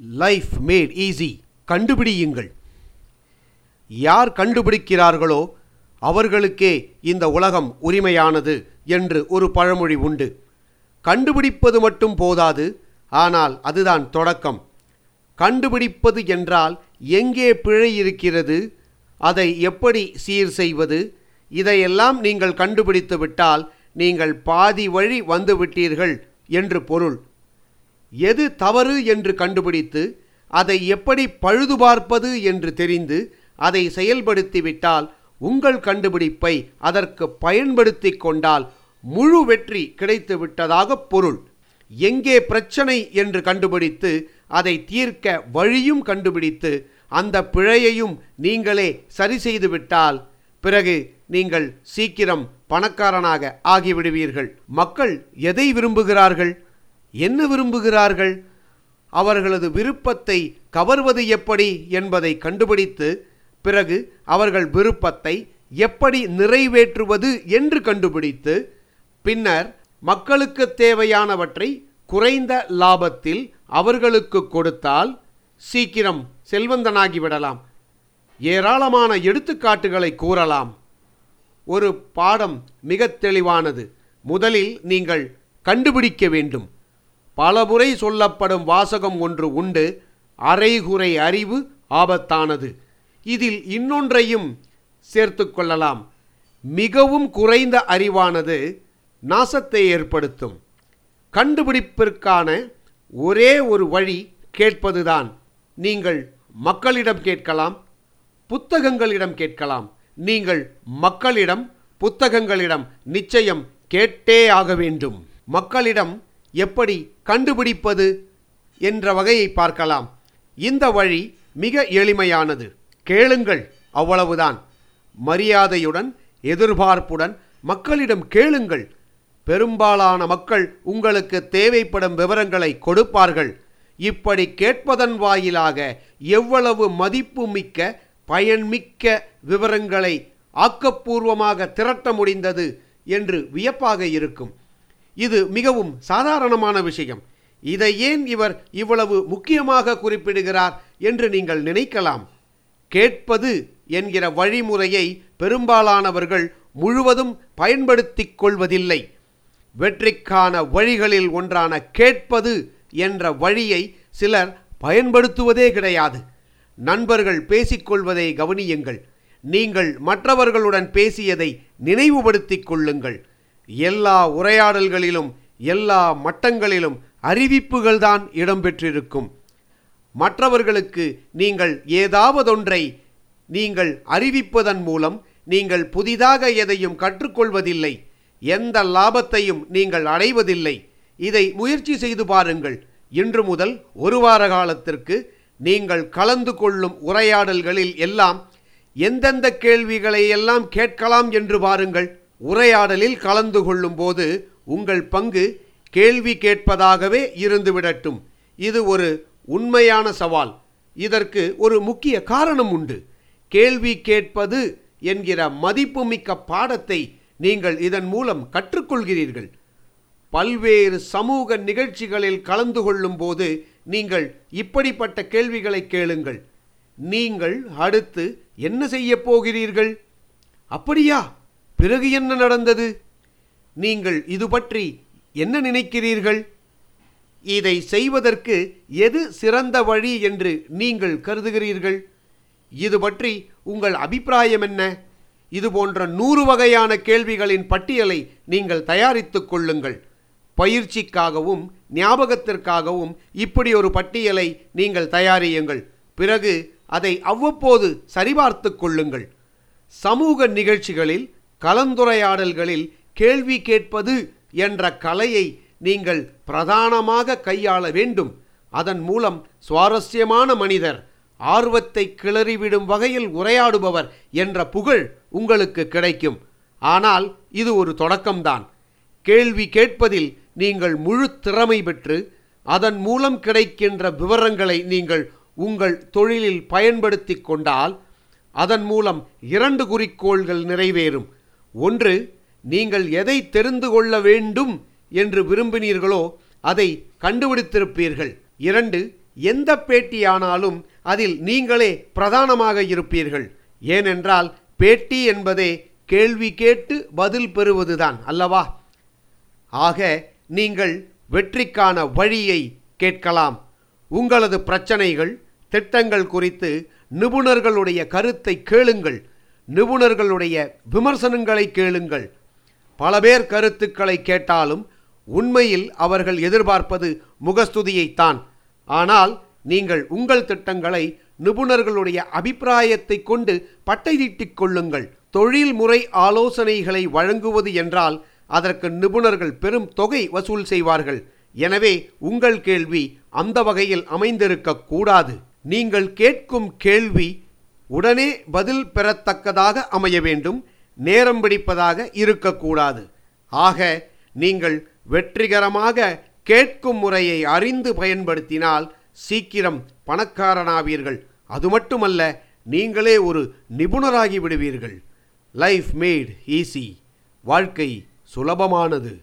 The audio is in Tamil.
லைஃப் மேட் ஈஸி கண்டுபிடியுங்கள். யார் கண்டுபிடிக்கிறார்களோ அவர்களுக்கே இந்த உலகம் உரிமையானது என்று ஒரு பழமொழி உண்டு. கண்டுபிடிப்பது மட்டும் போதாது ஆனால் அதுதான் தொடக்கம். கண்டுபிடிப்பது என்றால் எங்கே பிழை இருக்கிறது அதை எப்படி சீர் செய்வது இதையெல்லாம் நீங்கள் கண்டுபிடித்து விட்டால் நீங்கள் பாதி வழி வந்துவிட்டீர்கள் என்று பொருள். எது தவறு என்று கண்டுபிடித்து அதை எப்படி பழுது பார்ப்பது என்று தெரிந்து அதை செயல்படுத்திவிட்டால் உங்கள் கண்டுபிடிப்பை அதற்கு பயன்படுத்தி கொண்டால் முழு வெற்றி கிடைத்து விட்டதாக பொருள். எங்கே பிரச்சனை என்று கண்டுபிடித்து அதை தீர்க்க வழியும் கண்டுபிடித்து அந்த பிழையையும் நீங்களே சரி செய்துவிட்டால் பிறகு நீங்கள் சீக்கிரம் பணக்காரனாக ஆகிவிடுவீர்கள். மக்கள் எதை விரும்புகிறார்கள்? என்ன விரும்புகிறார்கள்? அவர்களது விருப்பத்தை கவர்வது எப்படி என்பதை கண்டுபிடித்து பிறகு அவர்கள் விருப்பத்தை எப்படி நிறைவேற்றுவது என்று கண்டுபிடித்து பின்னர் மக்களுக்கு தேவையானவற்றை குறைந்த லாபத்தில் அவர்களுக்கு கொடுத்தால் சீக்கிரம் செல்வந்தனாகிவிடலாம் ஏராளமான எடுத்துக்காட்டுகளை கூறலாம். ஒரு பாடம் மிக தெளிவானது. முதலில் நீங்கள் கண்டுபிடிக்க வேண்டும். பலமுறை சொல்லப்படும் வாசகம் ஒன்று உண்டு அரைகுறை அறிவு ஆபத்தானது. இதில் இன்னொன்றையும் சேர்த்து கொள்ளலாம். மிகவும் குறைந்த அறிவானது நாசத்தை ஏற்படுத்தும். கண்டுபிடிப்பிற்கான ஒரே ஒரு வழி கேட்பதுதான். நீங்கள் மக்களிடம் கேட்கலாம் புத்தகங்களிடம் கேட்கலாம். நீங்கள் மக்களிடம் புத்தகங்களிடம் நிச்சயம் கேட்டே ஆக வேண்டும். மக்களிடம் எப்படி கண்டுபிடிப்பது என்ற வகையை பார்க்கலாம். இந்த வழி மிக எளிமையானது. கேளுங்கள் அவ்வளவுதான். மரியாதையுடன் எதிர்பார்ப்புடன் மக்களிடம் கேளுங்கள். பெரும்பாலான மக்கள் உங்களுக்கு தேவைப்படும் விவரங்களை கொடுப்பார்கள். இப்படி கேட்பதன் வாயிலாக எவ்வளவு மதிப்புமிக்க பயன்மிக்க விவரங்களை ஆக்கப்பூர்வமாக திரட்ட முடிந்தது என்று வியப்பாக இருக்கும். இது மிகவும் சாதாரணமான விஷயம். இதை ஏன் இவர் இவ்வளவு முக்கியமாக குறிப்பிடுகிறார் என்று நீங்கள் நினைக்கலாம். கேட்பது என்கிற வழிமுறையை பெரும்பாலானவர்கள் முழுவதும் பயன்படுத்திக் கொள்வதில்லை. வெற்றிக்கான வழிகளில் ஒன்றான கேட்பது என்ற வழியை சிலர் பயன்படுத்துவதே கிடையாது. நண்பர்கள் பேசிக்கொள்வதை கவனியுங்கள். நீங்கள் மற்றவர்களுடன் பேசியதை நினைவுபடுத்திக் கொள்ளுங்கள். எல்லா உரையாடல்களிலும் எல்லா மட்டங்களிலும் அறிவிப்புகள்தான் இடம்பெற்றிருக்கும். மற்றவர்களுக்கு நீங்கள் ஏதாவதொன்றை நீங்கள் அறிவிப்பதன் மூலம் நீங்கள் புதிதாக எதையும் கற்றுக்கொள்வதில்லை. எந்த லாபத்தையும் நீங்கள் அடைவதில்லை. இதை முயற்சி செய்து பாருங்கள். இன்று முதல் ஒரு வார காலத்திற்கு நீங்கள் கலந்து கொள்ளும் உரையாடல்களில் எல்லாம் எந்தெந்த கேள்விகளை எல்லாம் கேட்கலாம் என்று பாருங்கள். உரையாடலில் கலந்து கொள்ளும் போது உங்கள் பங்கு கேள்வி கேட்பதாகவே இருந்துவிடட்டும். இது ஒரு உண்மையான சவால். இதற்கு ஒரு முக்கிய காரணம் உண்டு. கேள்வி கேட்பது என்கிற மதிப்புமிக்க பாடத்தை நீங்கள் இதன் மூலம் கற்றுக்கொள்கிறீர்கள். பல்வேறு சமூக நிகழ்ச்சிகளில் கலந்து கொள்ளும் போது நீங்கள் இப்படிப்பட்ட கேள்விகளை கேளுங்கள். நீங்கள் அடுத்து என்ன செய்ய போகிறீர்கள்? அப்படியா? பிறகு என்ன நடந்தது? நீங்கள் இது பற்றி என்ன நினைக்கிறீர்கள்? இதை செய்வதற்கு எது சிறந்த வழி என்று நீங்கள் கருதுகிறீர்கள்? இது பற்றி உங்கள் அபிப்பிராயம் என்ன? இது போன்ற நூறு வகையான கேள்விகளின் பட்டியலை நீங்கள் தயாரித்துக் கொள்ளுங்கள். பயிற்சிக்காகவும் ஞாபகத்திற்காகவும் இப்படி ஒரு பட்டியலை நீங்கள் தயாரியுங்கள். பிறகு அதை அவ்வப்போது சரிபார்த்து கொள்ளுங்கள். சமூக நிகழ்ச்சிகளில் கலந்துரையாடல்களில் கேள்வி கேட்பது என்ற கலையை நீங்கள் பிரதானமாக கையாள வேண்டும். அதன் மூலம் சுவாரஸ்யமான மனிதர் ஆர்வத்தை கிளறிவிடும் வகையில் உரையாடுபவர் என்ற புகழ் உங்களுக்கு கிடைக்கும். ஆனால் இது ஒரு தொடக்கம்தான். கேள்வி கேட்பதில் நீங்கள் முழு திறமை பெற்று அதன் மூலம் கிடைக்கின்ற விவரங்களை நீங்கள் உங்கள் தொழிலில் பயன்படுத்தி கொண்டால் அதன் மூலம் இரண்டு குறிக்கோள்கள் நிறைவேறும். ஒன்று நீங்கள் எதை தெரிந்து கொள்ள வேண்டும் என்று விரும்பினீர்களோ அதை கண்டுபிடித்திருப்பீர்கள். இரண்டு எந்த பேட்டியானாலும் அதில் நீங்களே பிரதானமாக இருப்பீர்கள். ஏனென்றால் பேட்டி என்பதே கேள்வி கேட்டு பதில் பெறுவதுதான் அல்லவா? ஆக நீங்கள் வெற்றிக்கான வழியை கேட்கலாம். உங்களது பிரச்சனைகள் திட்டங்கள் குறித்து நிபுணர்களுடைய கருத்தை கேளுங்கள். நிபுணர்களுடைய விமர்சனங்களை கேளுங்கள். பல பேர் கருத்துக்களை கேட்டாலும் உண்மையில் அவர்கள் எதிர்பார்ப்பது முகஸ்துதியைத்தான். ஆனால் நீங்கள் உங்கள் திட்டங்களை நிபுணர்களுடைய அபிப்பிராயத்தை கொண்டு பட்டை தீட்டிக் கொள்ளுங்கள். தொழில்முறை ஆலோசனைகளை வழங்குவது என்றால் அதற்கு நிபுணர்கள் பெரும் தொகை வசூல் செய்வார்கள். எனவே உங்கள் கேள்வி அந்த வகையில் அமைந்திருக்கக்கூடாது நீங்கள் கேட்கும் கேள்வி உடனே பதில் பெறத்தக்கதாக அமைய வேண்டும் நேரம் பிடிப்பதாக இருக்கக்கூடாது. ஆக நீங்கள் வெற்றிகரமாக கேட்கும் முறையை அறிந்து பயன்படுத்தினால் சீக்கிரம் பணக்காரனாவீர்கள். அது மட்டுமல்ல நீங்களே ஒரு நிபுணராகி விடுவீர்கள். லைஃப் மேட் ஈஸி வாழ்க்கை சுலபமானது.